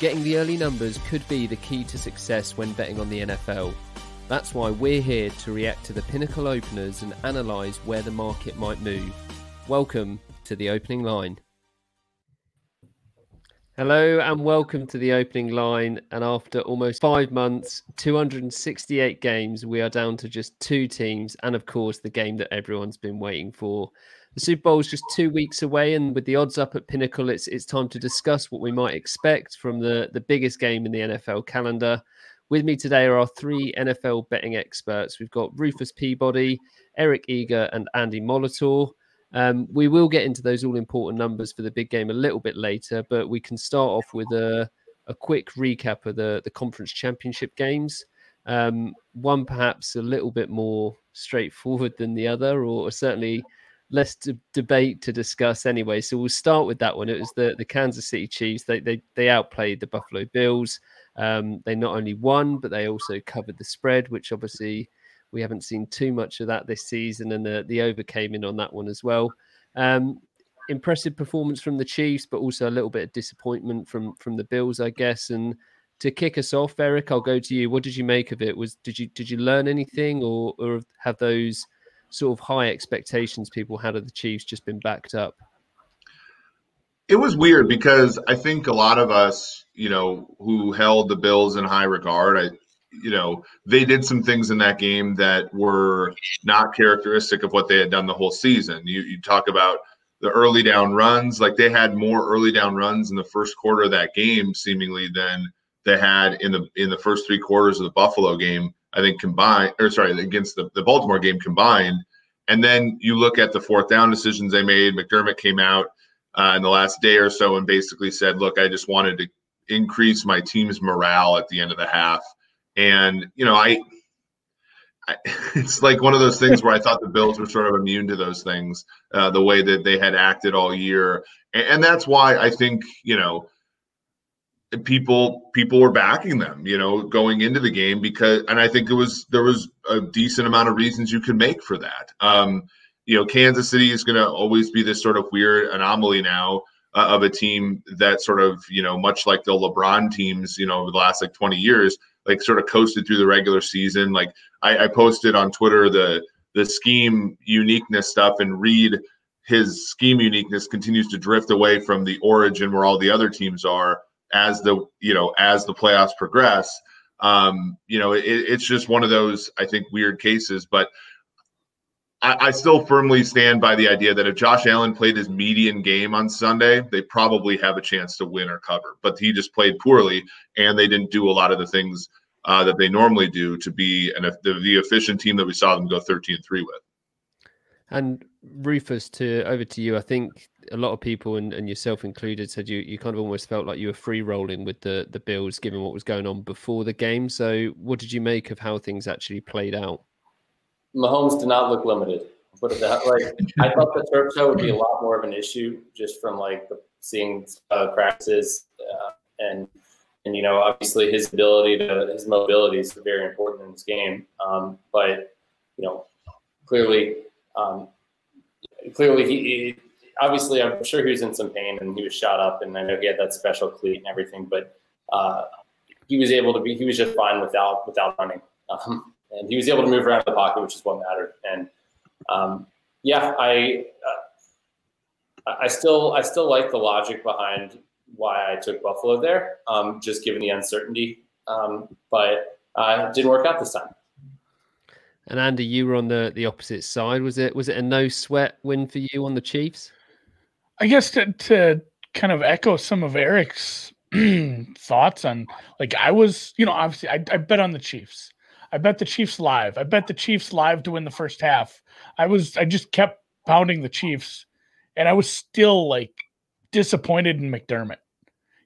Getting the early numbers could be the key to success when betting on the NFL. That's why we're here to react to the pinnacle openers and analyse where the market might move. Welcome to the opening line. Hello and welcome to the opening line. And after almost five months, 268 games, we are down to just two teams. And of course, the game that everyone's been waiting for the Super Bowl is just two weeks away, and with the odds up at Pinnacle, it's it's time to discuss what we might expect from the the biggest game in the NFL calendar. With me today are our three NFL betting experts. We've got Rufus Peabody, Eric Eager, and Andy Molitor. Um, we will get into those all important numbers for the big game a little bit later, but we can start off with a, a quick recap of the, the conference championship games. Um, one perhaps a little bit more straightforward than the other, or certainly less to debate to discuss anyway. So we'll start with that one. It was the, the Kansas City Chiefs. They they they outplayed the Buffalo Bills. Um, they not only won, but they also covered the spread, which obviously we haven't seen too much of that this season, and the the over came in on that one as well. Um, impressive performance from the Chiefs, but also a little bit of disappointment from from the Bills, I guess. And to kick us off, Eric, I'll go to you. What did you make of it? Was did you did you learn anything, or or have those sort of high expectations people had of the Chiefs just been backed up? It was weird because I think a lot of us, you know, who held the Bills in high regard, I, you know, they did some things in that game that were not characteristic of what they had done the whole season. You, you talk about the early down runs, like they had more early down runs in the first quarter of that game, seemingly than they had in the in the first three quarters of the Buffalo game. I think combined, or sorry, against the, the Baltimore game combined. And then you look at the fourth down decisions they made. McDermott came out uh, in the last day or so and basically said, "Look, I just wanted to increase my team's morale at the end of the half." And you know, I, I it's like one of those things where I thought the Bills were sort of immune to those things, uh, the way that they had acted all year, and, and that's why I think you know people people were backing them you know going into the game because and i think it was there was a decent amount of reasons you could make for that. Um you know kansas city is going to always be this sort of weird anomaly now uh, of a team that sort of you know much like the lebron teams you know over the last like 20 years like sort of coasted through the regular season. Like i, I posted on twitter the the scheme uniqueness stuff and read his scheme uniqueness continues to drift away from the origin where all the other teams are as the you know as the playoffs progress. Um, you know, it, it's just one of those I think weird cases, but. I, still firmly stand by the idea that if Josh Allen played his median game on Sunday, they probably have a chance to win or cover. But he just played poorly, and they didn't do a lot of the things uh, that they normally do to be an the, the efficient team that we saw them go 13 3 with. And Rufus, to over to you. I think a lot of people and, and yourself included said you, you kind of almost felt like you were free rolling with the the Bills given what was going on before the game. So what did you make of how things actually played out? Mahomes did not look limited. Put it that way. I thought the turf toe would be a lot more of an issue just from like the, seeing uh, practices uh, and and you know obviously his ability to his mobility is very important in this game. Um, but you know clearly um, clearly he, obviously I'm sure he was in some pain and he was shot up and I know he had that special cleat and everything, but uh, he was able to be he was just fine without without running. Um, and he was able to move around the pocket, which is what mattered. And um, yeah, I uh, I still I still like the logic behind why I took Buffalo there, um, just given the uncertainty. Um, but uh, it didn't work out this time. And Andy, you were on the the opposite side. Was it was it a no sweat win for you on the Chiefs? I guess to to kind of echo some of Eric's thoughts on like I was, you know, obviously I, I bet on the Chiefs. I bet the Chiefs live. I bet the Chiefs live to win the first half. I was I just kept pounding the Chiefs, and I was still like disappointed in McDermott.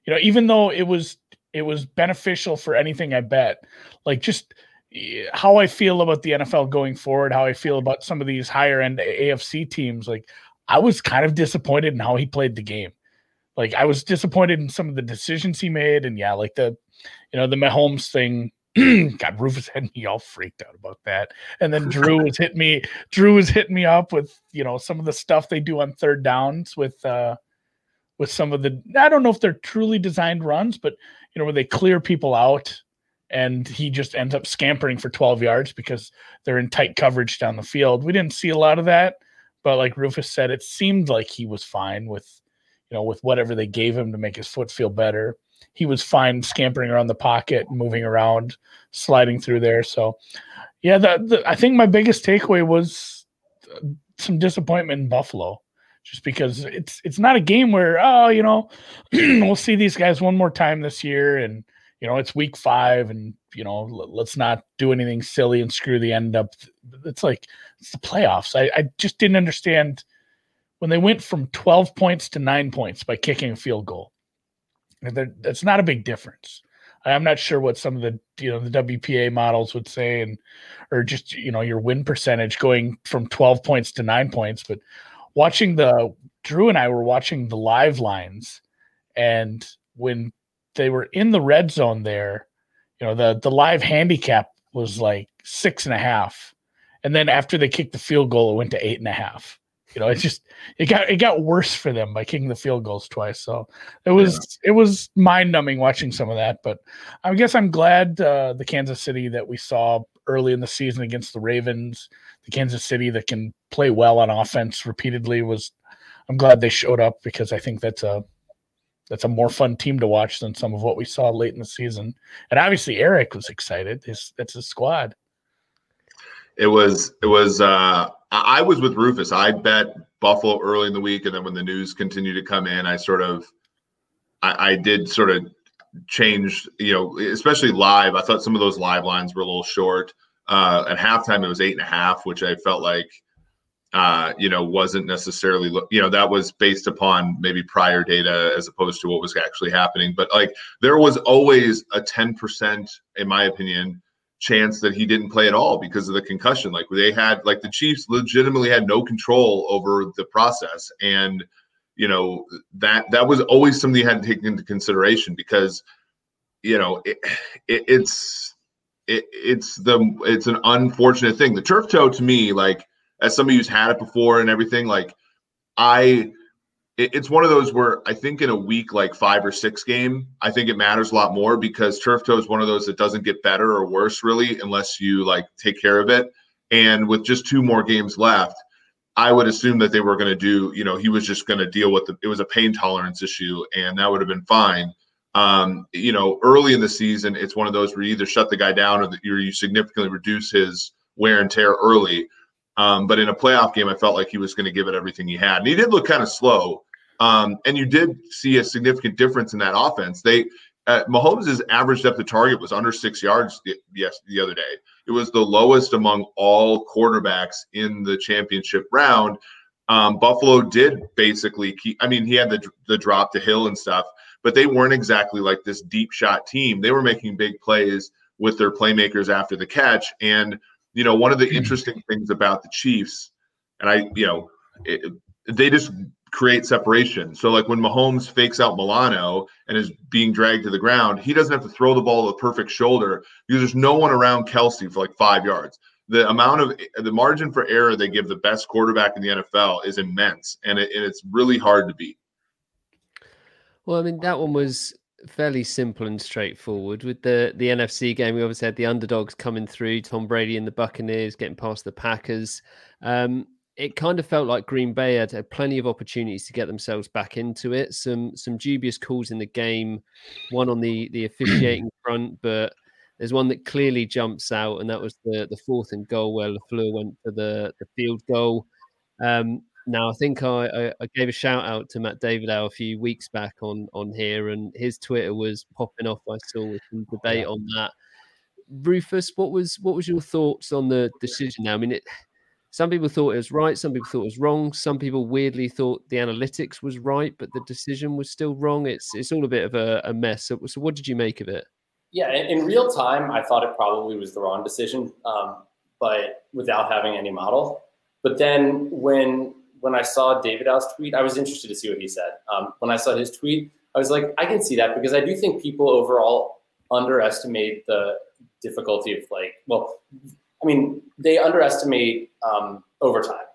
You know, even though it was it was beneficial for anything I bet, like just eh, how I feel about the NFL going forward, how I feel about some of these higher end AFC teams. Like I was kind of disappointed in how he played the game. Like I was disappointed in some of the decisions he made, and yeah, like the you know the Mahomes thing. God, Rufus had me all freaked out about that, and then Drew was hitting me. Drew was hitting me up with you know some of the stuff they do on third downs with uh with some of the I don't know if they're truly designed runs, but you know where they clear people out and he just ends up scampering for 12 yards because they're in tight coverage down the field. We didn't see a lot of that, but like Rufus said, it seemed like he was fine with you know with whatever they gave him to make his foot feel better. He was fine scampering around the pocket, moving around, sliding through there. So, yeah, the, the I think my biggest takeaway was uh, some disappointment in Buffalo just because it's it's not a game where oh you know we'll see these guys one more time this year and you know it's week five and you know let's not do anything silly and screw the end up. It's like it's the playoffs. I, I just didn't understand when they went from 12 points to nine points by kicking a field goal. That's not a big difference. I'm not sure what some of the you know the wpa models would say and or just you know your win percentage going from 12 points to nine points but watching the Drew and I were watching the live lines, and when they were in the red zone there, you know, the the live handicap was like six and a half. And then after they kicked the field goal, it went to eight and a half. You know, it just it got it got worse for them by kicking the field goals twice. So it was yeah. it was mind numbing watching some of that. But I guess I'm glad uh, the Kansas City that we saw early in the season against the Ravens, the Kansas City that can play well on offense repeatedly was. I'm glad they showed up because I think that's a that's a more fun team to watch than some of what we saw late in the season. And obviously Eric was excited. His that's his squad. It was it was uh I was with Rufus. I bet Buffalo early in the week, and then when the news continued to come in, I sort of I, I did sort of change, you know, especially live. I thought some of those live lines were a little short. Uh, at halftime, it was eight and a half, which I felt like uh, you know, wasn't necessarily, you know, that was based upon maybe prior data as opposed to what was actually happening. But like, there was always a 10%, in my opinion, chance that he didn't play at all because of the concussion. Like, they had, like, the Chiefs legitimately had no control over the process. And, you know, that, that was always something you had to take into consideration because, you know, it, it, it's, it, it's the, it's an unfortunate thing. The turf toe to me, like, as somebody who's had it before and everything, like I it's one of those where I think in a week like five or six game, I think it matters a lot more because turf toe is one of those that doesn't get better or worse really unless you like take care of it. And with just two more games left, I would assume that they were going to do, you know, he was just going to deal with the, it was a pain tolerance issue and that would have been fine. Um, you know, early in the season, it's one of those where you either shut the guy down or, you significantly reduce his wear and tear early. Um, but in a playoff game, I felt like he was going to give it everything he had. And he did look kind of slow. Um, and you did see a significant difference in that offense. They uh, Mahomes' average depth of target was under six yards the, yes the other day. It was the lowest among all quarterbacks in the championship round. Um, Buffalo did basically keep. I mean, he had the the drop to Hill and stuff, but they weren't exactly like this deep shot team. They were making big plays with their playmakers after the catch, and you know, one of the hmm. interesting things about the Chiefs, and I, you know, it, they just create separation. So, like when Mahomes fakes out Milano and is being dragged to the ground, he doesn't have to throw the ball to the perfect shoulder because there's no one around Kelce for like five yards. The amount of the margin for error they give the best quarterback in the NFL is immense, and, it, and it's really hard to beat. Well, I mean, that one was fairly simple and straightforward. With the the NFC game, we obviously had the underdogs coming through, Tom Brady and the Buccaneers getting past the Packers. Um, it kind of felt like Green Bay had, had plenty of opportunities to get themselves back into it. Some some dubious calls in the game, one on the the officiating front, but there's one that clearly jumps out, and that was the the fourth and goal where Lafleur went for the the field goal. Um, now, I think I, I, I, gave a shout out to Matt Davidow a few weeks back on on here, and his Twitter was popping off. I saw with some debate on that. Rufus, what was what was your thoughts on the decision? Now, I mean, it, some people thought it was right, some people thought it was wrong, some people weirdly thought the analytics was right, but the decision was still wrong. It's it's all a bit of a, a mess. So, so, what did you make of it? Yeah, in, in, real time, I thought it probably was the wrong decision, um, but without having any model. But then when when I saw Davidow's tweet, I was interested to see what he said. Um, when I saw his tweet, I was like, I can see that because I do think people overall underestimate the difficulty of like, well, I mean, they underestimate um, overtime.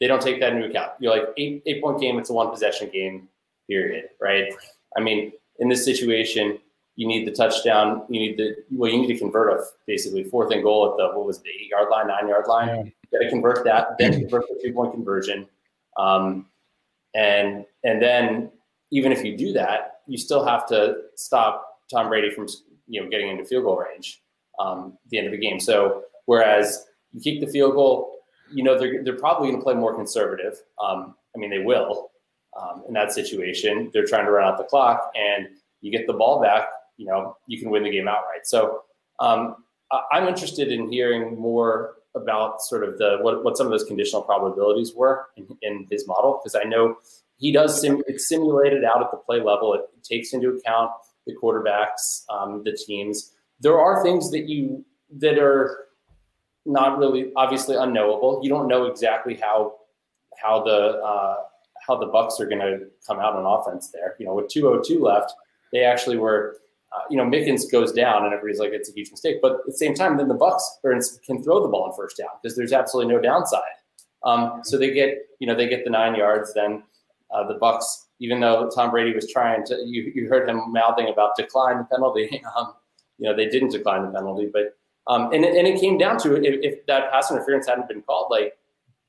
They don't take that into account. You're like eight eight point game. It's a one possession game. period, right? I mean, in this situation, you need the touchdown. You need the well, you need to convert a basically fourth and goal at the what was the eight yard line, nine yard line. Yeah. You got to convert that, then convert the three point conversion, um, and and then even if you do that, you still have to stop Tom Brady from you know getting into field goal range um, at the end of the game. So whereas you kick the field goal, you know they're they're probably going to play more conservative. Um, I mean, they will um, in that situation. They're trying to run out the clock, and you get the ball back. You know, you can win the game outright. So um, I'm interested in hearing more about sort of the what, what some of those conditional probabilities were in, in his model because I know he does sim, it's simulated out at the play level. It, it takes into account the quarterbacks, um, the teams. There are things that you that are not really obviously unknowable. You don't know exactly how how the uh, how the Bucks are going to come out on offense there. You know, with 202 left, they actually were. Uh, you know, Mickens goes down, and everybody's like, "It's a huge mistake." But at the same time, then the Bucks can throw the ball on first down because there's absolutely no downside. Um, so they get, you know, they get the nine yards. Then uh, the Bucks, even though Tom Brady was trying to, you, you heard him mouthing about decline the penalty. Um, you know, they didn't decline the penalty, but um, and and it came down to if, if that pass interference hadn't been called, like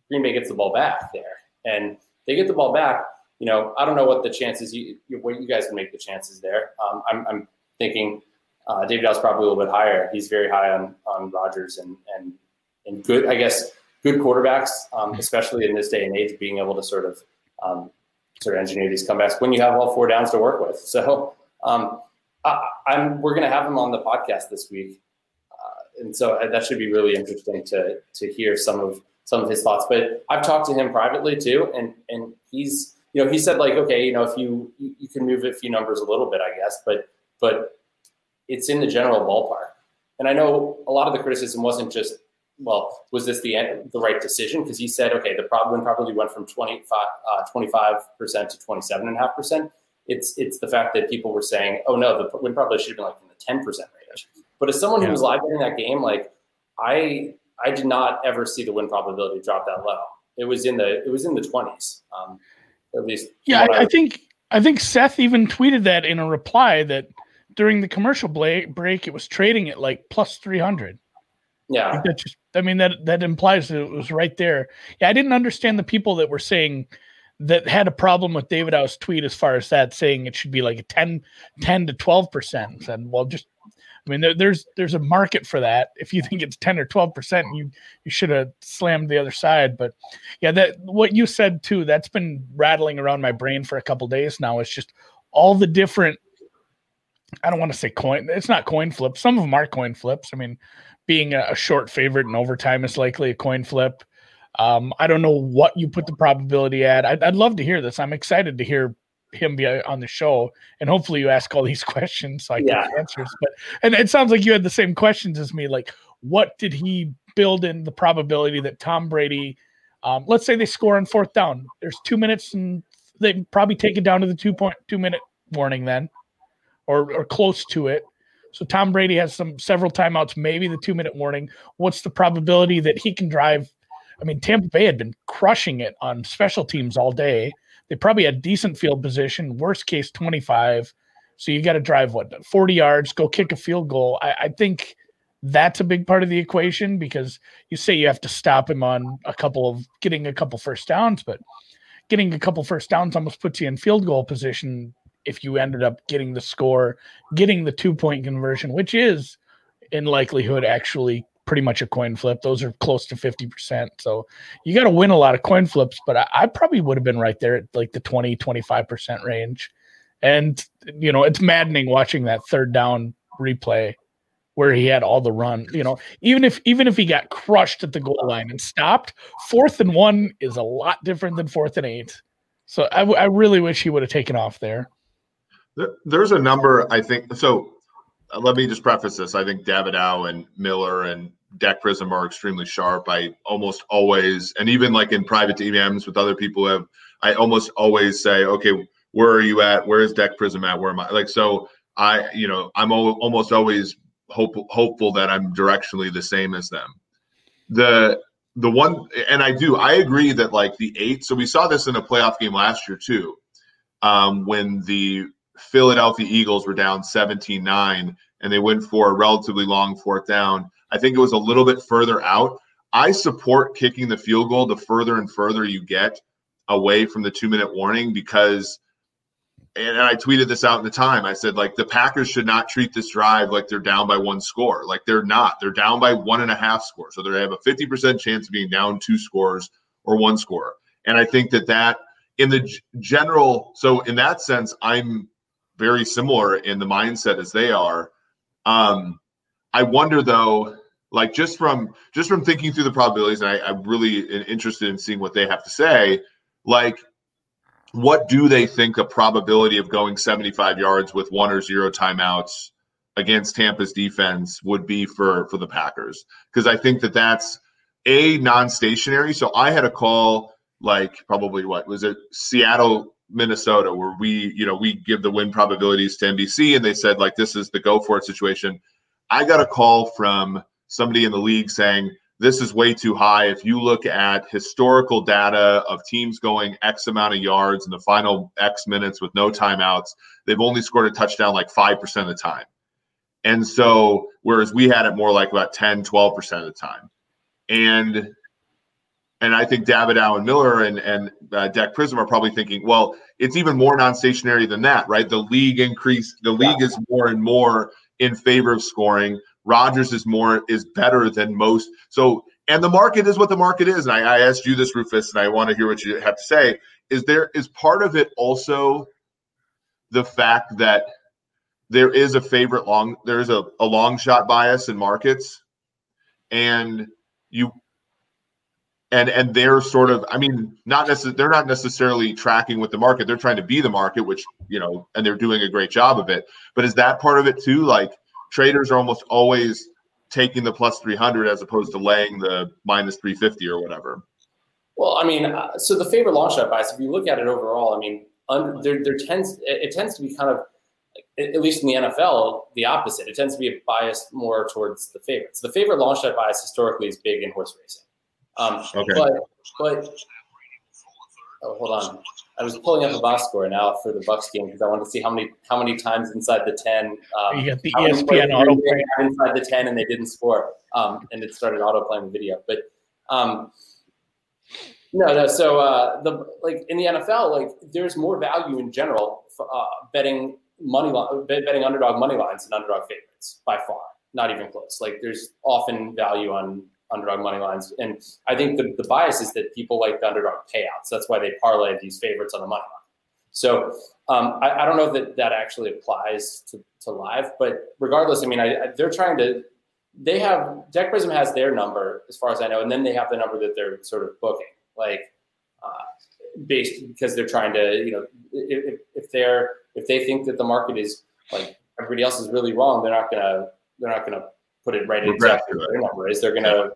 Green Bay gets the ball back there, and they get the ball back. You know, I don't know what the chances you what you guys would make the chances there. Um, I'm, I'm thinking uh, Davidow's probably a little bit higher. He's very high on on Rodgers and and and good, I guess, good quarterbacks, um, especially in this day and age, being able to sort of um, sort of engineer these comebacks when you have all four downs to work with. So um, I, am we're going to have him on the podcast this week, uh, and so uh, that should be really interesting to to hear some of some of his thoughts. But I've talked to him privately too, and and he's you know he said like okay you know if you you can move a few numbers a little bit I guess, but but it's in the general ballpark. And I know a lot of the criticism wasn't just well, was this the the right decision? Because he said, okay, the problem probably went from 25 uh, percent to twenty seven and a half percent. It's it's the fact that people were saying, oh no, the win probably should have been like in the ten percent range. But as someone yeah. who was live in that game, like I I did not ever see the win probability drop that low. It was in the it was in the twenties, um, at least. Yeah, I, I think I think Seth even tweeted that in a reply that during the commercial break, it was trading at like plus three hundred. Yeah, I that just I mean that that implies that it was right there. Yeah, I didn't understand the people that were saying that had a problem with Davidow's tweet as far as that saying it should be like a 10, 10 to 12 percent. And well, just I mean, there, there's there's a market for that. If you think it's 10 or 12 percent, you you should have slammed the other side. But yeah, that what you said too, that's been rattling around my brain for a couple days now. It's just all the different I don't want to say coin. It's not coin flips. Some of them are coin flips. I mean, being a, a short favorite in overtime is likely a coin flip. Um, I don't know what you put the probability at. I'd, I'd love to hear this. I'm excited to hear him be on the show, and hopefully you ask all these questions so I yeah. get answers. But and it sounds like you had the same questions as me. Like, what did he build in the probability that Tom Brady? Um, let's say they score on fourth down. There's two minutes, and they probably take it down to the two point two minute warning then, or or close to it. So Tom Brady has some several timeouts, maybe the two minute warning. What's the probability that he can drive? I mean, Tampa Bay had been crushing it on special teams all day. They probably had decent field position, worst case 25. So you got to drive what 40 yards, go kick a field goal. I, I, think that's a big part of the equation because you say you have to stop him on a couple of getting a couple first downs, but getting a couple first downs almost puts you in field goal position if you ended up getting the score, getting the two point conversion, which is in likelihood actually pretty much a coin flip. Those are close to 50%. So you got to win a lot of coin flips, but I, I, probably would have been right there at like the 20, 25% range. And, you know, it's maddening watching that third down replay where he had all the run, you know, even if, even if he got crushed at the goal line and stopped fourth and one is a lot different than fourth and eight. So I, I really wish he would have taken off there. There's a number, I think. So uh, let me just preface this. I think Davidow and Miller and Deck Prism are extremely sharp. I almost always, and even like in private DMs with other people, have I almost always say, okay, where are you at? Where is Deck Prism at? Where am I? Like, so I, you know, I'm almost always hope, hopeful that I'm directionally the same as them. The the one, and I do, I agree that like the eight. So we saw this in a playoff game last year too um, when the Philadelphia Eagles were down 17 9 and they went for a relatively long fourth down. I think it was a little bit further out. I support kicking the field goal the further and further you get away from the two minute warning because and I tweeted this out in the time. I said, like, the Packers should not treat this drive like they're down by one score. Like, they're not. They're down by one and a half scores. So they have a 50% chance of being down two scores or one score. And I think that that, in the general, so in that sense, I'm very similar in the mindset as they are. Um, I wonder though, like just from just from thinking through the probabilities, and I, I'm really interested in seeing what they have to say. Like, what do they think a probability of going 75 yards with one or zero timeouts against Tampa's defense would be for for the Packers? Because I think that that's a non-stationary. So I had a call like probably what was it Seattle Minnesota, where we, you know, we give the win probabilities to NBC, and they said like this is the go for it situation. I got a call from somebody in the league saying this is way too high. If you look at historical data of teams going X amount of yards in the final X minutes with no timeouts, they've only scored a touchdown like 5% of the time. And so, whereas we had it more like about 10, 12% of the time. And and I think Davidow and Miller and and uh, Deck Prism are probably thinking, well, it's even more non-stationary than that, right? The league increased. The league is more and more in favor of scoring. Rodgers is more is better than most. So, and the market is what the market is. And I, I asked you this, Rufus, and I want to hear what you have to say. Is there is part of it also the fact that there is a favorite long there's a, a long shot bias in markets, and you and and they're sort of i mean not necessarily they're not necessarily tracking with the market they're trying to be the market which you know and they're doing a great job of it but is that part of it too like traders are almost always taking the plus 300 as opposed to laying the minus 350 or whatever well i mean uh, so the favorite long shot bias if you look at it overall i mean under, there, there tends it tends to be kind of at least in the NFL, the opposite. It tends to be a bias more towards the favorites. The favorite long shot bias historically is big in horse racing. Um, okay. But, but oh, hold on. I was pulling up the box score now for the Bucks game because I wanted to see how many how many times inside the ten. Um, you got the ESPN auto play inside the ten, and they didn't score, um, and it started auto playing the video. But um, no, no. So uh, the like in the NFL, like there's more value in general uh, betting money line, betting underdog money lines and underdog favorites by far. Not even close. Like there's often value on underdog money lines. And I think the, the bias is that people like the underdog payouts. That's why they parlay these favorites on the money line. So um, I, I, don't know that that actually applies to, to live, but regardless, I mean, I, I, they're trying to, they have, Deck Prism has their number as far as I know, and then they have the number that they're sort of booking, like uh, based because they're trying to, you know, if, if they're, if they think that the market is like everybody else is really wrong, they're not gonna, they're not gonna put it right in exactly their number is. They're going to,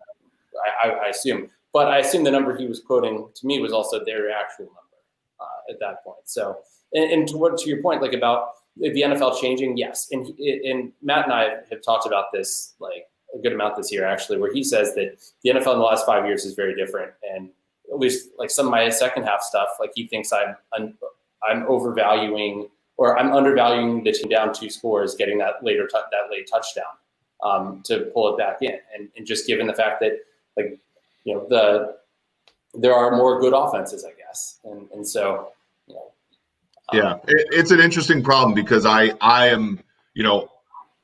I, I, assume. But I assume the number he was quoting to me was also their actual number uh, at that point. So, and, and, to what to your point, like about the NFL changing, yes. And and Matt and I have talked about this like a good amount this year actually, where he says that the NFL in the last five years is very different, and at least like some of my second half stuff, like he thinks I'm I'm, I'm overvaluing or I'm undervaluing the team down two scores, getting that later t- that late touchdown um, to pull it back in. And, and just given the fact that, like, you know, the there are more good offenses, I guess, and and so, you know, um, yeah, it, it's an interesting problem because I I am you know,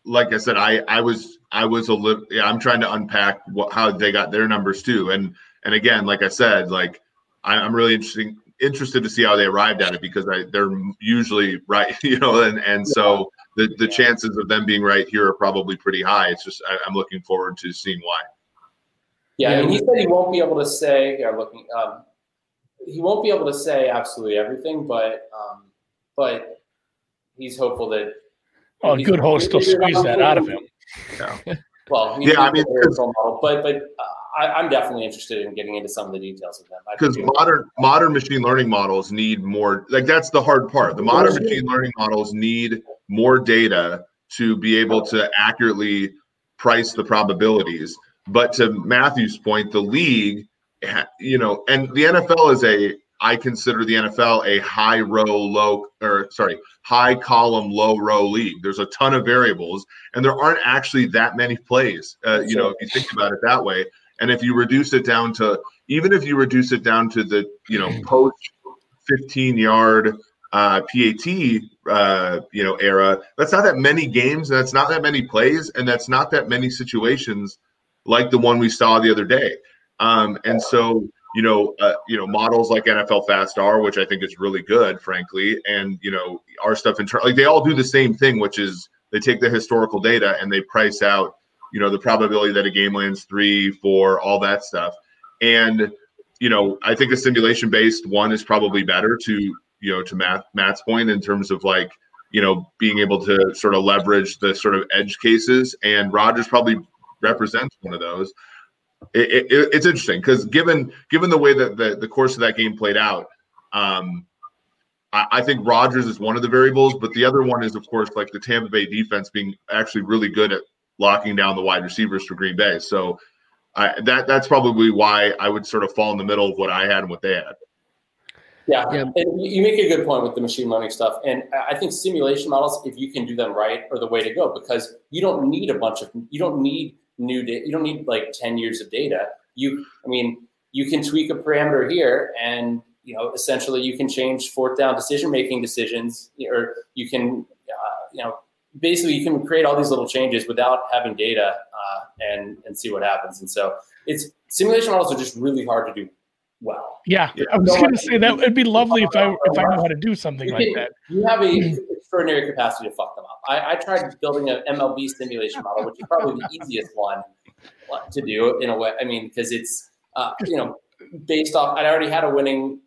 like I said, I I was I was a little yeah, I'm trying to unpack what how they got their numbers too, and and again, like I said, like I, I'm really interesting interested to see how they arrived at it because I, they're usually right, you know, and and so the the chances of them being right here are probably pretty high. It's just I, am looking forward to seeing why. Yeah, I mean, he said he won't be able to say. Yeah, looking, um, he won't be able to say absolutely everything, but um, but he's hopeful that. Oh, a good host will squeeze that out of him. Yeah. Well, yeah, I mean, but but uh, I, am definitely interested in getting into some of the details of them. Because modern modern machine learning models need more. Like that's the hard part. The modern machine learning models need more data to be able to accurately price the probabilities. But to Matthew's point, the league, you know, and the NFL is a I consider the NFL a high row, low, or sorry, high column, low row league. There's a ton of variables, and there aren't actually that many plays. Uh, you know, if you think about it that way, and if you reduce it down to, even if you reduce it down to the, you know, post 15 yard uh, PAT, uh, you know, era, that's not that many games, and that's not that many plays, and that's not that many situations like the one we saw the other day. Um, and so you know, uh, you know, models like nflfastR, which I think is really good, frankly, and you know, our stuff in turn, like they all do the same thing, which is they take the historical data and they price out, you know, the probability that a game lands three, four, all that stuff, and you know, I think the simulation based one is probably better to you know to Matt Matt's point in terms of like you know being able to sort of leverage the sort of edge cases, and Rodgers probably represents one of those it, it, it's interesting because given given the way that the, the course of that game played out, um, I, I, think Rodgers is one of the variables, but the other one is, of course, like the Tampa Bay defense being actually really good at locking down the wide receivers for Green Bay. So I, that that's probably why I would sort of fall in the middle of what I had and what they had. Yeah, yeah. and you make a good point with the machine learning stuff, and I think simulation models, if you can do them right, are the way to go because you don't need a bunch of you don't need new data. You don't need like 10 years of data. You, I mean, you can tweak a parameter here and, you know, essentially you can change fourth down decision making decisions or you can, uh, you know, basically you can create all these little changes without having data uh, and, and see what happens. And so it's simulation models are just really hard to do well. Yeah, yeah. I was so going to say that it'd be lovely if I if I knew how to do something like that. You have a extraordinary capacity to fuck them up. I, I tried building an MLB simulation model, which is probably the easiest one to do in a way. I mean, because it's uh, you know based off. I already had a winning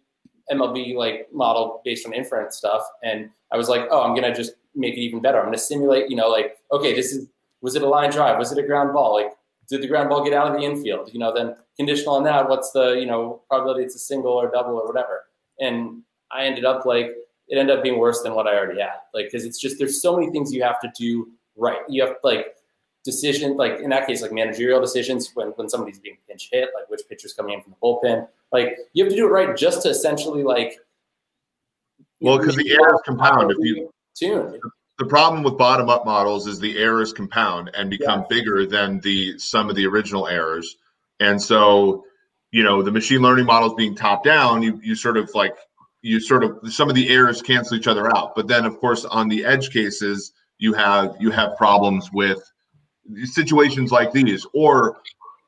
MLB like model based on inference stuff, and I was like, oh, I'm gonna just make it even better. I'm gonna simulate. You know, like okay, this is was it a line drive? Was it a ground ball? Like did the ground ball get out of the infield? You know, then conditional on that, what's the you know probability it's a single or double or whatever? And I ended up like it ended up being worse than what I already had. Like because it's just there's so many things you have to do right. You have like decision like in that case like managerial decisions when when somebody's being pinch hit, like which pitcher's coming in from the bullpen. Like you have to do it right just to essentially like. Well, because the errors compound if you tune the problem with bottom up models is the errors compound and become yeah. bigger than the sum of the original errors. And so you know the machine learning models being top down you you sort of like you sort of some of the errors cancel each other out. But then of course on the edge cases you have you have problems with situations like these. Or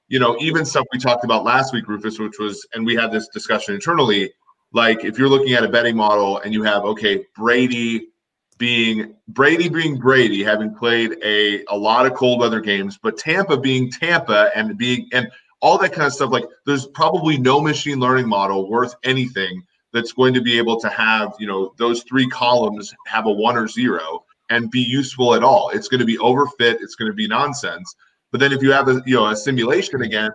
you know even stuff we talked about last week rufus which was and we had this discussion internally like if you're looking at a betting model and you have okay brady being Brady being Brady, having played a, a lot of cold weather games, but Tampa being Tampa and being and all that kind of stuff. Like there's probably no machine learning model worth anything that's going to be able to have, you know, those three columns have a one or zero and be useful at all. It's going to be overfit, it's going to be nonsense. But then if you have a you know a simulation again,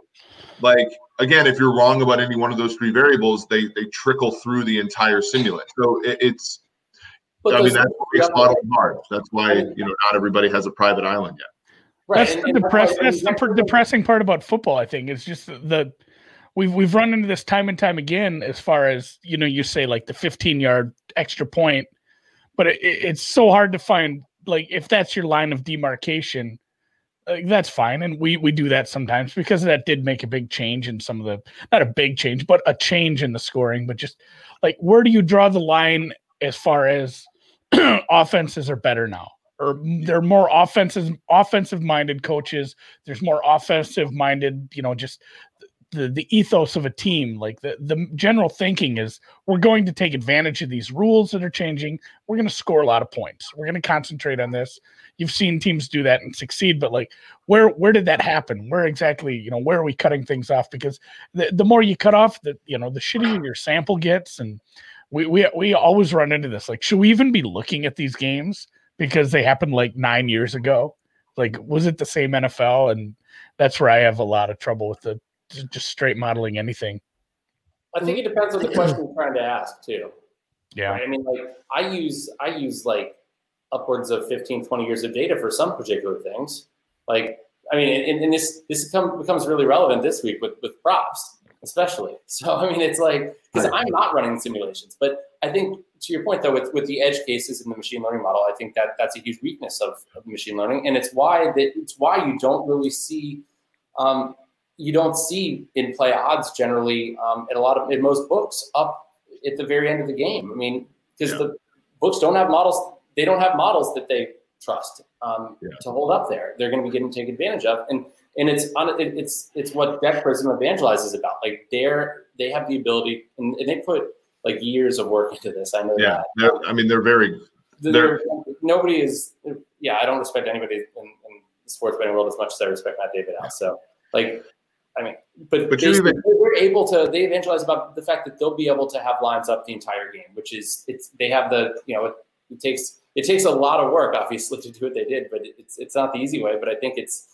like again, if you're wrong about any one of those three variables, they they trickle through the entire simulant. So it, it's but I mean, that's what makes modeling hard. That's why you know not everybody has a private island yet. Right. That's and, the depress- That's the depressing part about football. I think it's just the we've we've run into this time and time again. As far as you know, you say like the 15 yard extra point, but it, it's so hard to find. Like if that's your line of demarcation, like, that's fine, and we we do that sometimes because that did make a big change in some of the not a big change, but a change in the scoring. But just like where do you draw the line as far as offenses are better now or they're more offensive offensive minded coaches. There's more offensive minded you know just the the ethos of a team. Like the the general thinking is we're going to take advantage of these rules that are changing. We're going to score a lot of points. We're going to concentrate on this. You've seen teams do that and succeed but like where where did that happen? Where exactly you know where are we cutting things off? Because the, the more you cut off the you know the shittier your sample gets and we we we always run into this. Like, should we even be looking at these games because they happened like nine years ago? Like, was it the same NFL? And that's where I have a lot of trouble with the just straight modeling anything. I think it depends on the question you're trying to ask too. Yeah. Right? I mean, like I use I use like upwards of 15, 20 years of data for some particular things. Like, I mean, and, and this this become, becomes really relevant this week with with props especially. So I mean, it's like because I'm not running simulations, but I think to your point though, with with the edge cases in the machine learning model, I think that that's a huge weakness of, of machine learning, and it's why that it's why you don't really see. Um, you don't see in play odds generally um, in a lot of in most books up at the very end of the game. I mean, because yeah. the books don't have models, they don't have models that they trust um, yeah. to hold up there. They're going to be getting taken advantage of, and and it's on it's it's what Deck Prism evangelizes about. Like they're they have the ability, and, and they put like years of work into this. I know yeah. I mean, they're very. They're, they're, nobody is. Yeah, I don't respect anybody in, in the sports betting world as much as I respect Matt Davidow. So, like, I mean, but, but they, even, they're able to. They evangelize about the fact that they'll be able to have lines up the entire game, which is it's. They have the you know it, it takes it takes a lot of work obviously to do what they did, but it's it's not the easy way. But I think it's.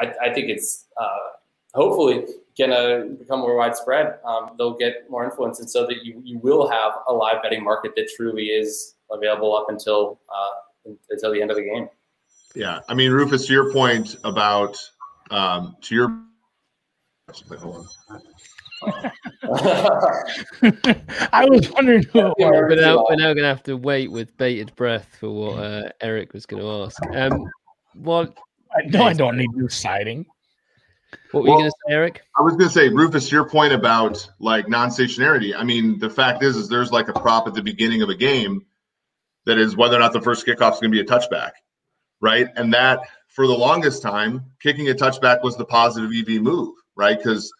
I, I think it's uh, hopefully going to become more widespread. Um, they'll get more influence, and so that you, you will have a live betting market that truly is available up until uh, until the end of the game. Yeah, I mean, Rufus, to your point about um, to your. I was wondering who. We're now, we're now going to have to wait with bated breath for what uh, Eric was going to ask. Um, what? I know I don't need you citing. What were well, you going to say, Eric? I was going to say, Rufus, your point about like non-stationarity. I mean, the fact is, is there's like a prop at the beginning of a game that is whether or not the first kickoff is going to be a touchback, right? And that for the longest time, kicking a touchback was the positive EV move, right? Because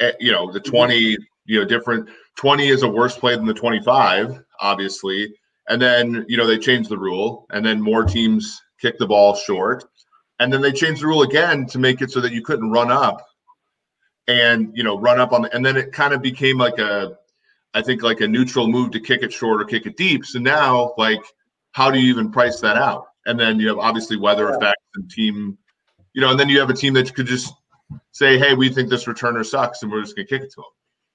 eh, you know the 20, you know, different 20 is a worse play than the 25, obviously. And then you know they changed the rule, and then more teams kick the ball short and then they changed the rule again to make it so that you couldn't run up and you know run up on the, and then it kind of became like a i think like a neutral move to kick it short or kick it deep. So now like how do you even price that out? And then you have obviously weather yeah. effects and team you know and then you have a team that could just say hey we think this returner sucks and we're just going to kick it to them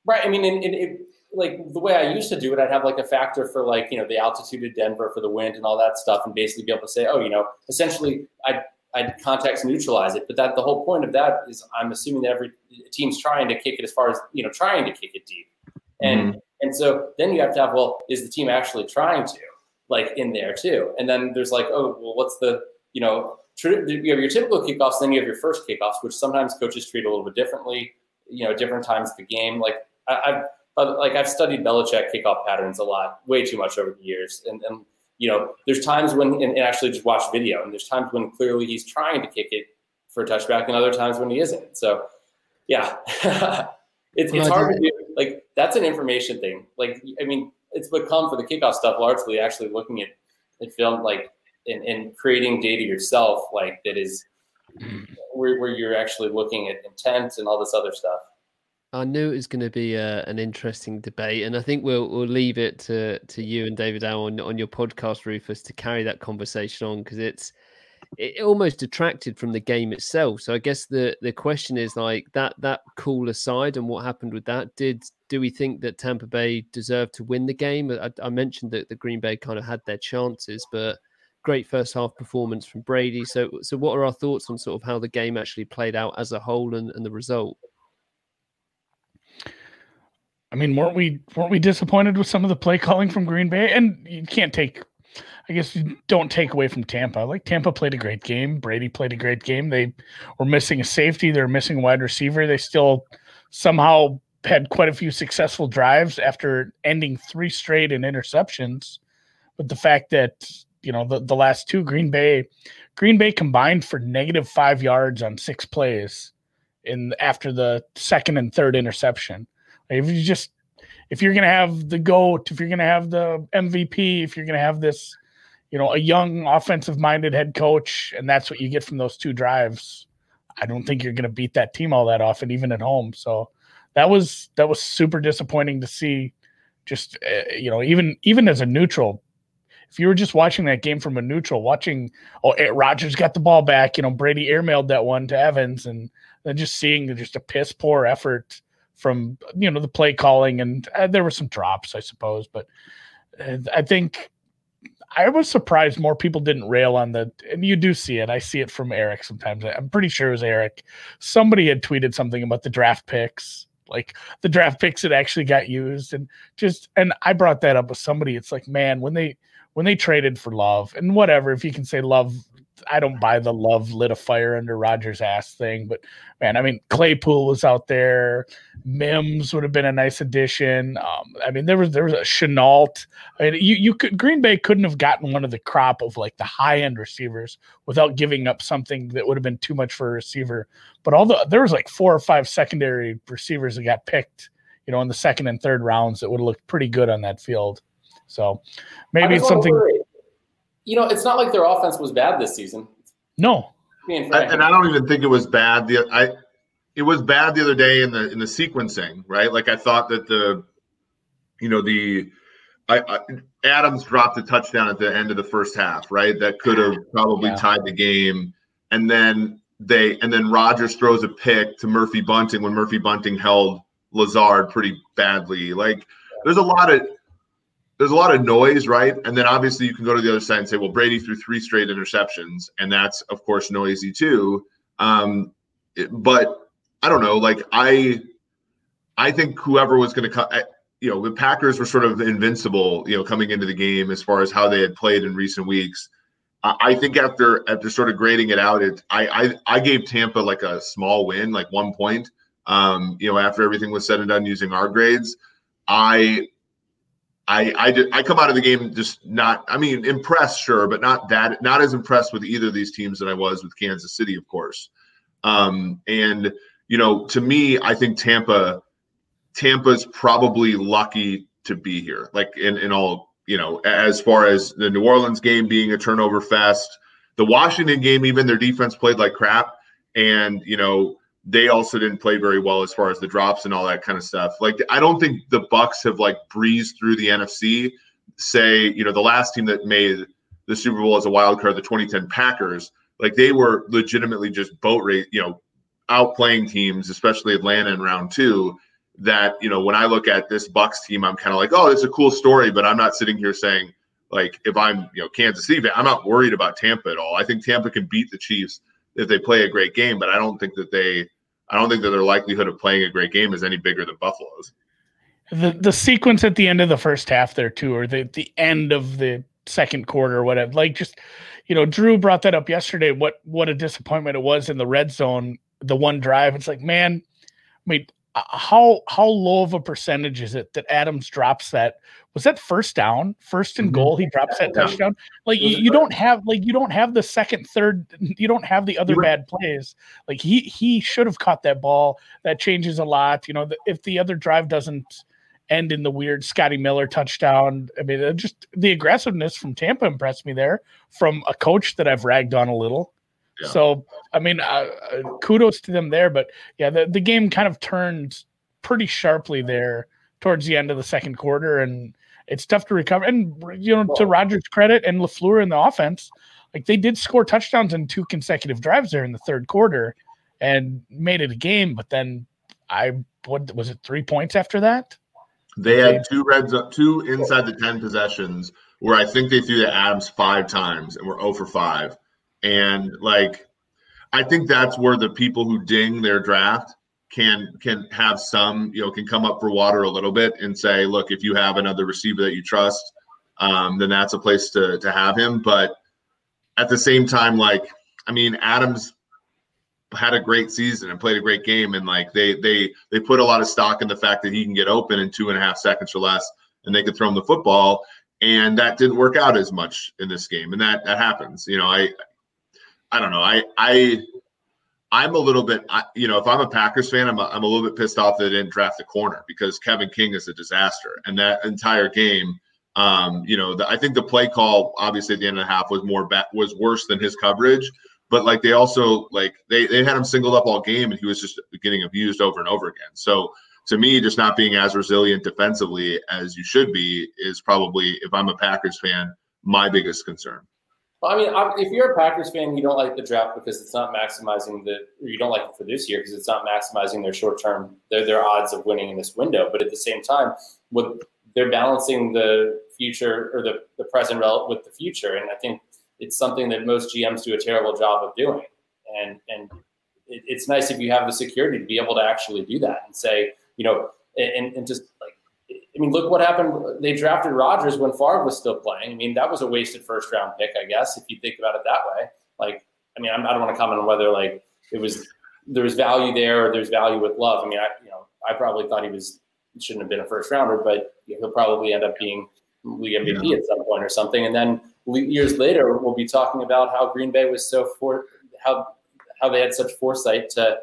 right i mean it, it, like the way i used to do it i'd have like a factor for like you know the altitude of denver for the wind and all that stuff and basically be able to say oh you know essentially i I'd context neutralize it. But that the whole point of that is I'm assuming that every team's trying to kick it as far as you know, trying to kick it deep. And mm-hmm. and so then you have to have, well, is the team actually trying to like in there too? And then there's like, oh, well, what's the you know, you have your typical kickoffs, then you have your first kickoffs, which sometimes coaches treat a little bit differently. You know, different times of the game. Like I, I've like I've studied Belichick kickoff patterns a lot, way too much over the years, and and you know, there's times when, and, and actually just watch video, and there's times when clearly he's trying to kick it for a touchback, and other times when he isn't. So, yeah, it's, it's hard to do. Like, that's an information thing. Like, I mean, it's become for the kickoff stuff largely actually looking at, at film, like, and, and creating data yourself, like, that is hmm. where, where you're actually looking at intent and all this other stuff. I knew it was going to be a, uh, an interesting debate, and I think we'll we'll leave it to to you and Davidow on on your podcast, Rufus, to carry that conversation on because it's it almost detracted from the game itself. So I guess the the question is like that that call aside and what happened with that. Did do we think that Tampa Bay deserved to win the game? I, I mentioned that the Green Bay kind of had their chances, but great first half performance from Brady. So so what are our thoughts on sort of how the game actually played out as a whole and, and the result? I mean, weren't we weren't we disappointed with some of the play calling from Green Bay? And you can't take, I guess, you don't take away from Tampa. Like Tampa played a great game. Brady played a great game. They were missing a safety. They're missing a wide receiver. They still somehow had quite a few successful drives after ending three straight in interceptions. But the fact that you know the, the last two Green Bay, Green Bay combined for negative five yards on six plays in after the second and third interception if you just if you're gonna have the goat, if you're gonna have the MVP, if you're gonna have this, you know, a young offensive minded head coach, and that's what you get from those two drives, I don't think you're gonna beat that team all that often, even at home. So that was that was super disappointing to see. Just uh, you know, even even as a neutral, if you were just watching that game from a neutral, watching oh Rodgers got the ball back, you know Brady airmailed that one to Evans, and then just seeing just a piss poor effort from you know the play calling, and uh, there were some drops, I suppose. But uh, I think I was surprised more people didn't rail on the, and you do see it. I see it from Eric sometimes. I'm pretty sure it was Eric. Somebody had tweeted something about the draft picks, like the draft picks that actually got used, and just, and I brought that up with somebody. It's like, man, when they when they traded for Love and whatever, if you can say Love I don't buy the love lit a fire under Rodgers' ass thing, but man, I mean Claypool was out there. Mims would have been a nice addition. Um, I mean, there was there was a Chenault. I mean, you you could Green Bay couldn't have gotten one of the crop of like the high end receivers without giving up something that would have been too much for a receiver. But all the there was like four or five secondary receivers that got picked, you know, in the second and third rounds that would have looked pretty good on that field. So maybe it's something you know, it's not like their offense was bad this season. No. I, and I don't even think it was bad. The I it was bad the other day in the in the sequencing, right? Like I thought that the you know the I, I, Adams dropped a touchdown at the end of the first half, right? That could have probably yeah. tied the game. And then they and then Rodgers throws a pick to Murphy Bunting when Murphy Bunting held Lazard pretty badly. Like there's a lot of there's a lot of noise, right? And then obviously you can go to the other side and say, well, Brady threw three straight interceptions, and that's of course noisy too. Um, it, but I don't know, like I, I think whoever was going to come, you know, the Packers were sort of invincible, you know, coming into the game as far as how they had played in recent weeks. I think after after sort of grading it out, it I I, I gave Tampa like a small win, like one point. Um, you know, after everything was said and done using our grades, I I I did I come out of the game just not I mean impressed sure but not that not as impressed with either of these teams that I was with Kansas City of course. Um, and you know to me I think Tampa Tampa's probably lucky to be here like in in all you know as far as the New Orleans game being a turnover fest the Washington game even their defense played like crap. And you know they also didn't play very well as far as the drops and all that kind of stuff. Like I don't think the Bucks have like breezed through the NFC. Say, you know, the last team that made the Super Bowl as a wild card, the 2010 Packers, like they were legitimately just boat race, you know, outplaying teams, especially Atlanta in round two. That you know, when I look at this Bucks team, I'm kind of like, oh, it's a cool story, but I'm not sitting here saying like if I'm you know Kansas City, I'm not worried about Tampa at all. I think Tampa can beat the Chiefs if they play a great game, but I don't think that they I don't think that their likelihood of playing a great game is any bigger than Buffalo's. The the sequence at the end of the first half there too, or the the end of the second quarter, or whatever. Like just you know, Drew brought that up yesterday. What what a disappointment it was in the red zone, the one drive. It's like, man, I mean, uh, how how low of a percentage is it that Adams drops that? Was that first down, first and mm-hmm. goal? He drops that touchdown. Like you, you don't have like you don't have the second, third. You don't have the other bad plays. Like he he should have caught that ball. That changes a lot. You know, if the other drive doesn't end in the weird Scotty Miller touchdown. I mean, just the aggressiveness from Tampa impressed me there from a coach that I've ragged on a little. So, I mean, uh, uh, kudos to them there. But yeah, the, the game kind of turned pretty sharply there towards the end of the second quarter, and it's tough to recover. And you know, to Rodgers' credit and Lafleur in the offense, like they did score touchdowns in two consecutive drives there in the third quarter, and made it a game. But then I what was it three points after that? They had two reds up, two inside the ten possessions where I think they threw the Adams five times and were 0 for five. And like, I think that's where the people who ding their draft can can have some, you know, can come up for water a little bit and say, look, if you have another receiver that you trust, um, then that's a place to to have him. But at the same time, like, I mean, Adams had a great season and played a great game, and like they they they put a lot of stock in the fact that he can get open in two and a half seconds or less, and they could throw him the football. And that didn't work out as much in this game, and that that happens. You know, I I don't know. I I I'm a little bit, you know, if I'm a Packers fan, I'm a, I'm a little bit pissed off that they didn't draft the corner because Kevin King is a disaster, and that entire game, um, you know, the, I think the play call obviously at the end of the half was more bad, was worse than his coverage, but like they also like they they had him singled up all game, and he was just getting abused over and over again. So to me, just not being as resilient defensively as you should be is probably, if I'm a Packers fan, my biggest concern. Well, I mean, if you're a Packers fan, you don't like the draft because it's not maximizing the, or you don't like it for this year because it's not maximizing their short term, their their odds of winning in this window. But at the same time, with they're balancing the future or the, the present with the future. And I think it's something that most GMs do a terrible job of doing. And and it, it's nice if you have the security to be able to actually do that and say, you know, and, and just I mean, look what happened. They drafted Rodgers when Favre was still playing. I mean, that was a wasted first round pick, I guess, if you think about it that way. Like, I mean, I'm, I do not want to comment on whether like it was there was value there or there's value with Love. I mean, I you know, I probably thought he was shouldn't have been a first rounder, but he'll probably end up being league MVP yeah. at some point or something. And then years later, we'll be talking about how Green Bay was so for how how they had such foresight to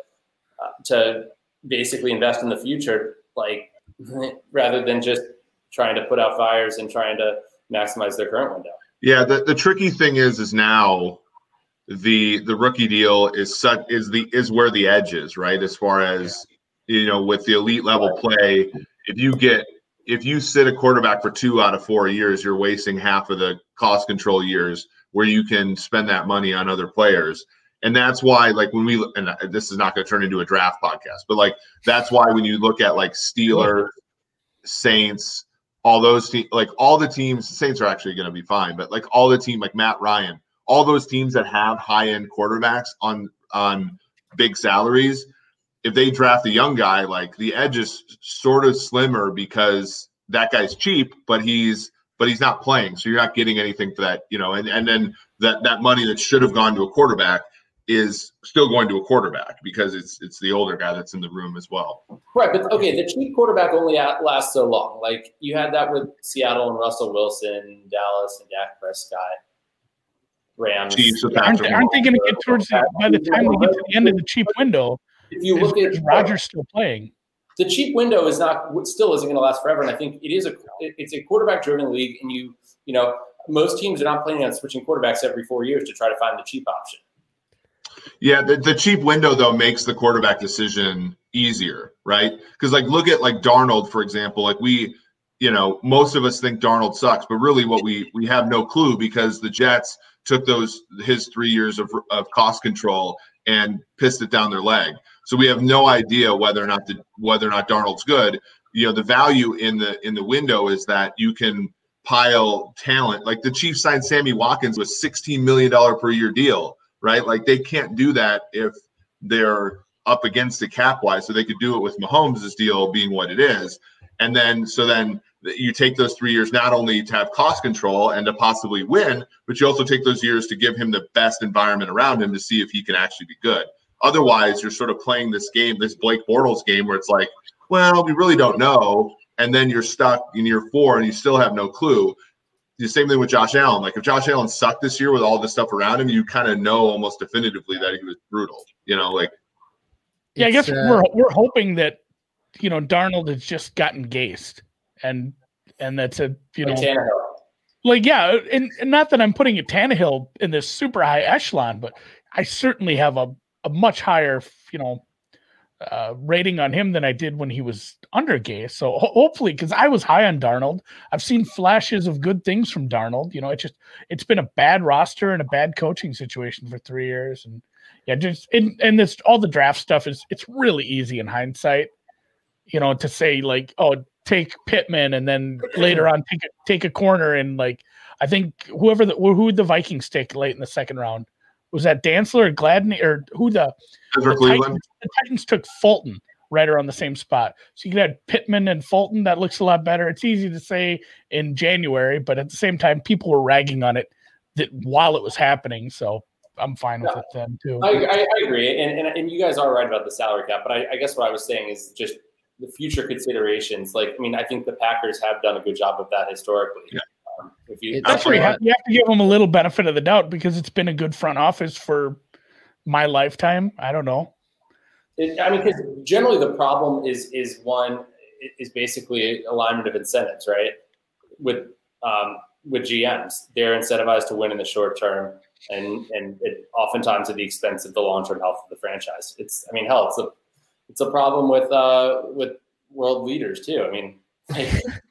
uh, to basically invest in the future, like rather than just trying to put out fires and trying to maximize their current window. Yeah, the, the tricky thing is is now the the rookie deal is such is the is where the edge is, right? As far as you know, with the elite level play, if you get if you sit a quarterback for two out of four years, you're wasting half of the cost control years where you can spend that money on other players. And that's why, like, when we, and this is not going to turn into a draft podcast, but like, that's why when you look at like Steelers, Saints, all those teams, like all the teams, Saints are actually going to be fine, but like all the team, like Matt Ryan, all those teams that have high end quarterbacks on on big salaries, if they draft a young guy, like the edge is sort of slimmer because that guy's cheap, but he's but he's not playing, so you're not getting anything for that, you know. And and then that that money that should have gone to a quarterback is still going to a quarterback because it's it's the older guy that's in the room as well. Right, but okay, the cheap quarterback only lasts so long. Like you had that with Seattle and Russell Wilson, Dallas and Dak Prescott. Rams. Chiefs aren't, aren't they going to get towards the, by the time we get to the end of the cheap window? if you look at Rodgers still playing, the cheap window is not still isn't going to last forever. And I think it is a it's a quarterback driven league, and you you know most teams are not planning on switching quarterbacks every four years to try to find the cheap option. Yeah, the, the cheap window though makes the quarterback decision easier, right? Because like look at like Darnold for example. Like we, you know, most of us think Darnold sucks, but really what we we have no clue because the Jets took those his three years of, of cost control and pissed it down their leg. So we have no idea whether or not the whether or not Darnold's good. You know, the value in the in the window is that you can pile talent. Like the Chiefs signed Sammy Watkins with $16 million per year deal, right? Like they can't do that if they're up against the cap wise. So they could do it with Mahomes' deal being what it is. And then so then you take those three years not only to have cost control and to possibly win, but you also take those years to give him the best environment around him to see if he can actually be good. Otherwise, you're sort of playing this game, this Blake Bortles game, where it's like, well, we really don't know. And then you're stuck in year four and you still have no clue. The same thing with Josh Allen. Like if Josh Allen sucked this year with all this stuff around him, you kind of know almost definitively that he was brutal. You know, like yeah, I guess uh, we're we're hoping that you know Darnold has just gotten gased and and that's a you know Tannehill. like yeah, and, and not that I'm putting a Tannehill in this super high echelon, but I certainly have a a much higher, you know, uh, rating on him than I did when he was under Gase. So ho- hopefully, because I was high on Darnold, I've seen flashes of good things from Darnold. You know, it just it's been a bad roster and a bad coaching situation for three years, and yeah, just and and this all the draft stuff is it's really easy in hindsight. You know, to say like, oh, take Pittman, and then later on take a, take a corner and like I think whoever the who the Vikings take late in the second round was that Dantzler or Gladney or who the, the Titans, the Titans took Fulton right around the same spot. So you could have Pittman and Fulton. That looks a lot better. It's easy to say in January, but at the same time, people were ragging on it that while it was happening. So I'm fine with yeah. it then too. I, I, I agree, and, and, and you guys are right about the salary cap. But I, I guess what I was saying is just the future considerations. Like, I mean, I think the Packers have done a good job of that historically. Yeah. If you, that's where you have, you have to give them a little benefit of the doubt because it's been a good front office for my lifetime. I don't know. It, I mean, because generally the problem is is one is basically alignment of incentives, right? With um, with GMs, they're incentivized to win in the short term, and and it, oftentimes at the expense of the long term health of the franchise. It's, I mean, hell, it's a it's a problem with uh, with world leaders too. I mean, like,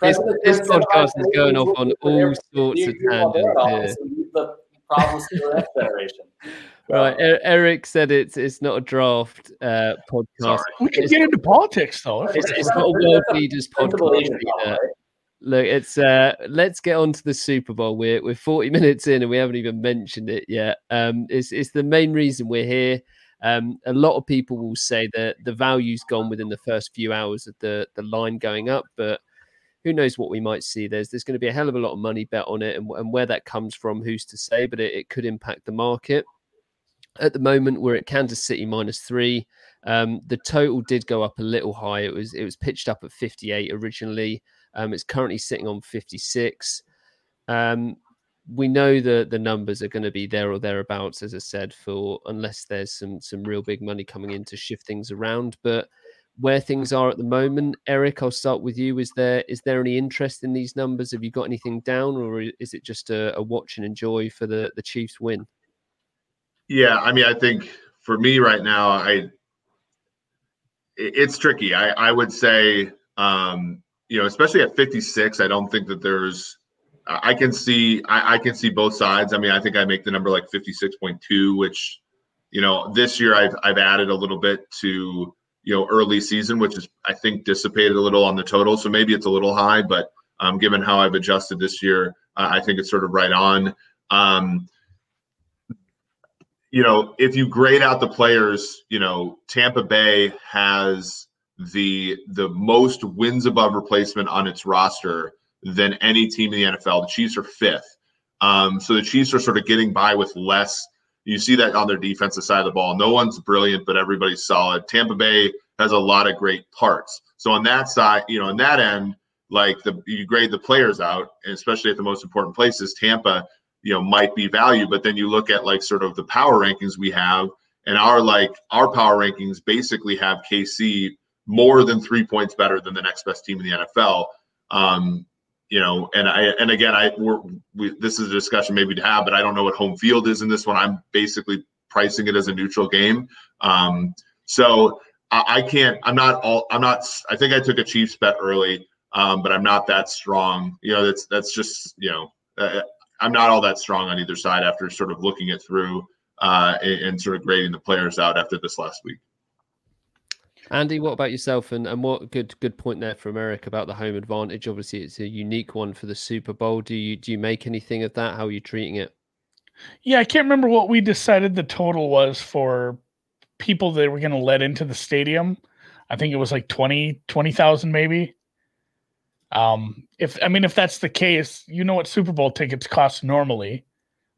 this, this podcast is going off on all sorts of tangents The problems to the generation. Right, Eric said it's it's not a draft uh, podcast. We can get into politics though. It's, it's not a world leaders podcast. Look, it's uh let's get on to the Super Bowl. We're we're 40 minutes in and we haven't even mentioned it yet. Um it's it's the main reason we're here. Um a lot of people will say that the value's gone within the first few hours of the the line going up, but who knows what we might see. There's there's going to be a hell of a lot of money bet on it and, and where that comes from, who's to say, but it, it could impact the market. At the moment, we're at Kansas City minus three. Um, the total did go up a little high. It was it was pitched up at 58 originally. Um, it's currently sitting on 56. Um, we know that the numbers are going to be there or thereabouts, as I said, for unless there's some some real big money coming in to shift things around. But where things are at the moment, Eric, I'll start with you. Is there is there any interest in these numbers? Have you got anything down, or is it just a, a watch and enjoy for the the Chiefs win? Yeah, I mean, I think for me right now, I it's tricky. I I would say, um, you know, especially at 56, I don't think that there's. I can see I, I can see both sides. I mean, I think I make the number like 56.2, which, you know, this year I've I've added a little bit to you know early season, which is I think dissipated a little on the total. So maybe it's a little high, but um, given how I've adjusted this year, uh, I think it's sort of right on. Um, you know, if you grade out the players, you know, Tampa Bay has the the most wins above replacement on its roster than any team in the NFL. The Chiefs are fifth. Um, so the Chiefs are sort of getting by with less. You see that on their defensive side of the ball. No one's brilliant, but everybody's solid. Tampa Bay has a lot of great parts. So on that side, you know, on that end, like the you grade the players out, especially at the most important places. Tampa you know might be value but then you look at like sort of the power rankings we have and our like our power rankings basically have KC more than three points better than the next best team in the NFL. Um, you know, and I and again, I we're, we, this is a discussion maybe to have, but I don't know what home field is in this one. I'm basically pricing it as a neutral game. Um, so I, I can't. I'm not all. I'm not. I think I took a Chiefs bet early, um, but I'm not that strong. You know, that's that's just you know. Uh, I'm not all that strong on either side after sort of looking it through uh, and, and, sort of grading the players out after this last week. Andy, what about yourself? And, and what good good point there from Eric about the home advantage. Obviously, it's a unique one for the Super Bowl. Do you do you make anything of that? How are you treating it? Yeah, I can't remember what we decided the total was for people that were going to let into the stadium. I think it was like 20, 20,000 maybe. Um, if I mean, if that's the case, you know what Super Bowl tickets cost normally.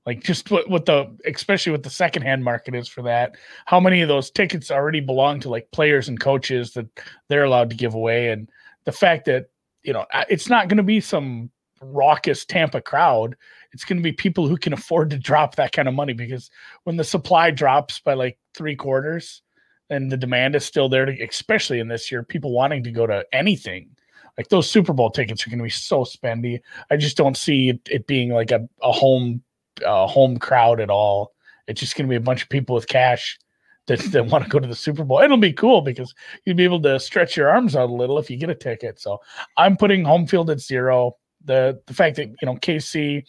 Like just what, what the especially what the secondhand market is for that. How many of those tickets already belong to like players and coaches that they're allowed to give away, and the fact that you know it's not going to be some raucous Tampa crowd. It's going to be people who can afford to drop that kind of money because when the supply drops by like three quarters, and the demand is still there, to, especially in this year, people wanting to go to anything like those Super Bowl tickets are going to be so spendy. I just don't see it, it being like a, a home uh, home crowd at all. It's just going to be a bunch of people with cash that, that want to go to the Super Bowl. It'll be cool because you'd be able to stretch your arms out a little if you get a ticket. So I'm putting home field at zero. The the fact that you know KC,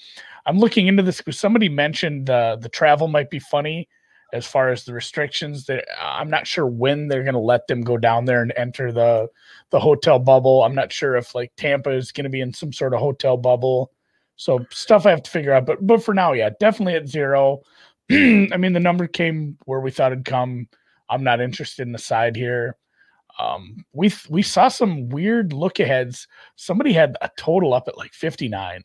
I'm looking into this because somebody mentioned uh, the travel might be funny as far as the restrictions that I'm not sure when they're going to let them go down there and enter the the hotel bubble. I'm not sure if like Tampa is going to be in some sort of hotel bubble. So stuff I have to figure out, but but for now, yeah, definitely at zero. I mean, the number came where we thought it'd come. I'm not interested in the side here. Um, we we saw some weird look aheads. Somebody had a total up at like 59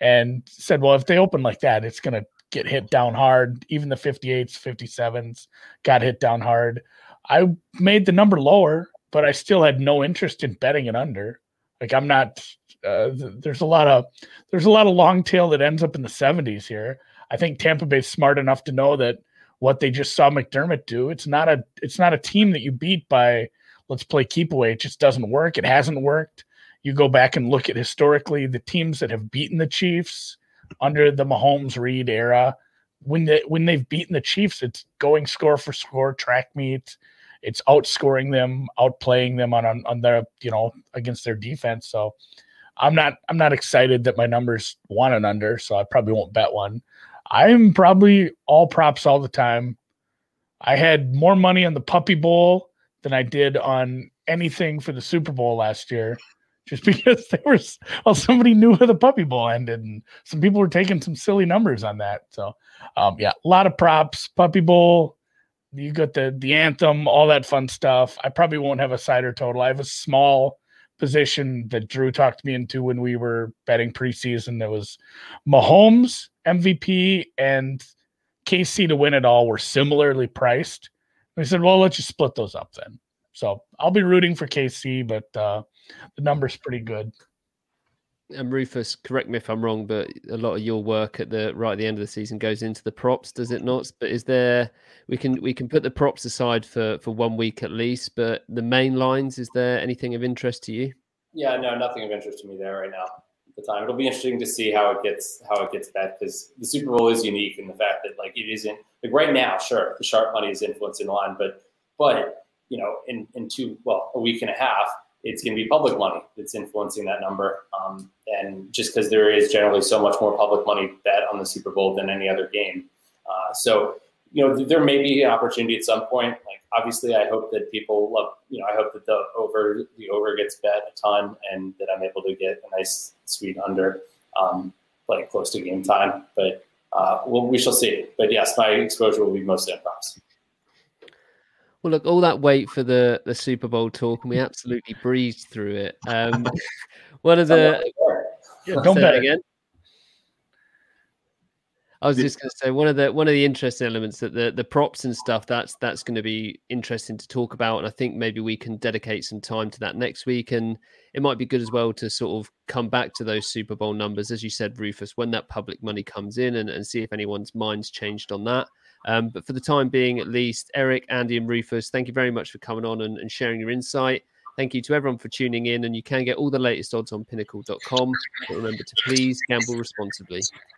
and said, well, if they open like that, it's to get hit down hard. Even the 58s, 57s got hit down hard. I made the number lower, but I still had no interest in betting it under. Like I'm not. Uh, there's a lot of there's a lot of long tail that ends up in the 70s here. I think Tampa Bay's smart enough to know that what they just saw McDermott do. It's not a it's not a team that you beat by let's play keep away. It just doesn't work. It hasn't worked. You go back and look at historically the teams that have beaten the Chiefs under the Mahomes Reid era. When they when they've beaten the Chiefs, it's going score for score, track meet. It's outscoring them, outplaying them on on, on their you know against their defense. So I'm not I'm not excited that my numbers one and under, so I probably won't bet one. I'm probably all props all the time. I had more money on the Puppy Bowl than I did on anything for the Super Bowl last year just because there was well somebody knew where the puppy bowl ended and some people were taking some silly numbers on that so um yeah a lot of props puppy bowl you got the the anthem all that fun stuff i probably won't have a cider total i have a small position that drew talked me into when we were betting preseason that was mahomes mvp and kc to win it all were similarly priced we said well let's just split those up then so i'll be rooting for kc but uh the number's pretty good. And Rufus, correct me if I'm wrong, but a lot of your work at the right at the end of the season goes into the props, does it not? But is there we can we can put the props aside for for one week at least, but the main lines, is there anything of interest to you? Yeah, no, nothing of interest to me there right now. At the time, it'll be interesting to see how it gets how it gets bet because the Super Bowl is unique in the fact that like it isn't like right now, sure, the sharp money is influencing the line, but but you know, in in two well a week and a half, it's going to be public money that's influencing that number. Um, and just because there is generally so much more public money bet on the Super Bowl than any other game. Uh, so, you know, there may be an opportunity at some point. Like, obviously, I hope that people love, you know, I hope that the over, the over gets bet a ton and that I'm able to get a nice sweet under, um, like close to game time. But uh, well, we shall see. But yes, my exposure will be mostly on props. Well, look, all that wait for the the Super Bowl talk, and we absolutely breezed through it. Um, one of the yeah, don't bet again. I was just going to say one of the one of the interesting elements that the the props and stuff that's that's going to be interesting to talk about, and I think maybe we can dedicate some time to that next week, and it might be good as well to sort of come back to those Super Bowl numbers, as you said, Rufus, when that public money comes in, and, and see if anyone's minds changed on that. Um, but for the time being, at least, Eric, Andy, and Rufus, thank you very much for coming on and, and sharing your insight. Thank you to everyone for tuning in, and you can get all the latest odds on pinnacle.com. But remember to please gamble responsibly.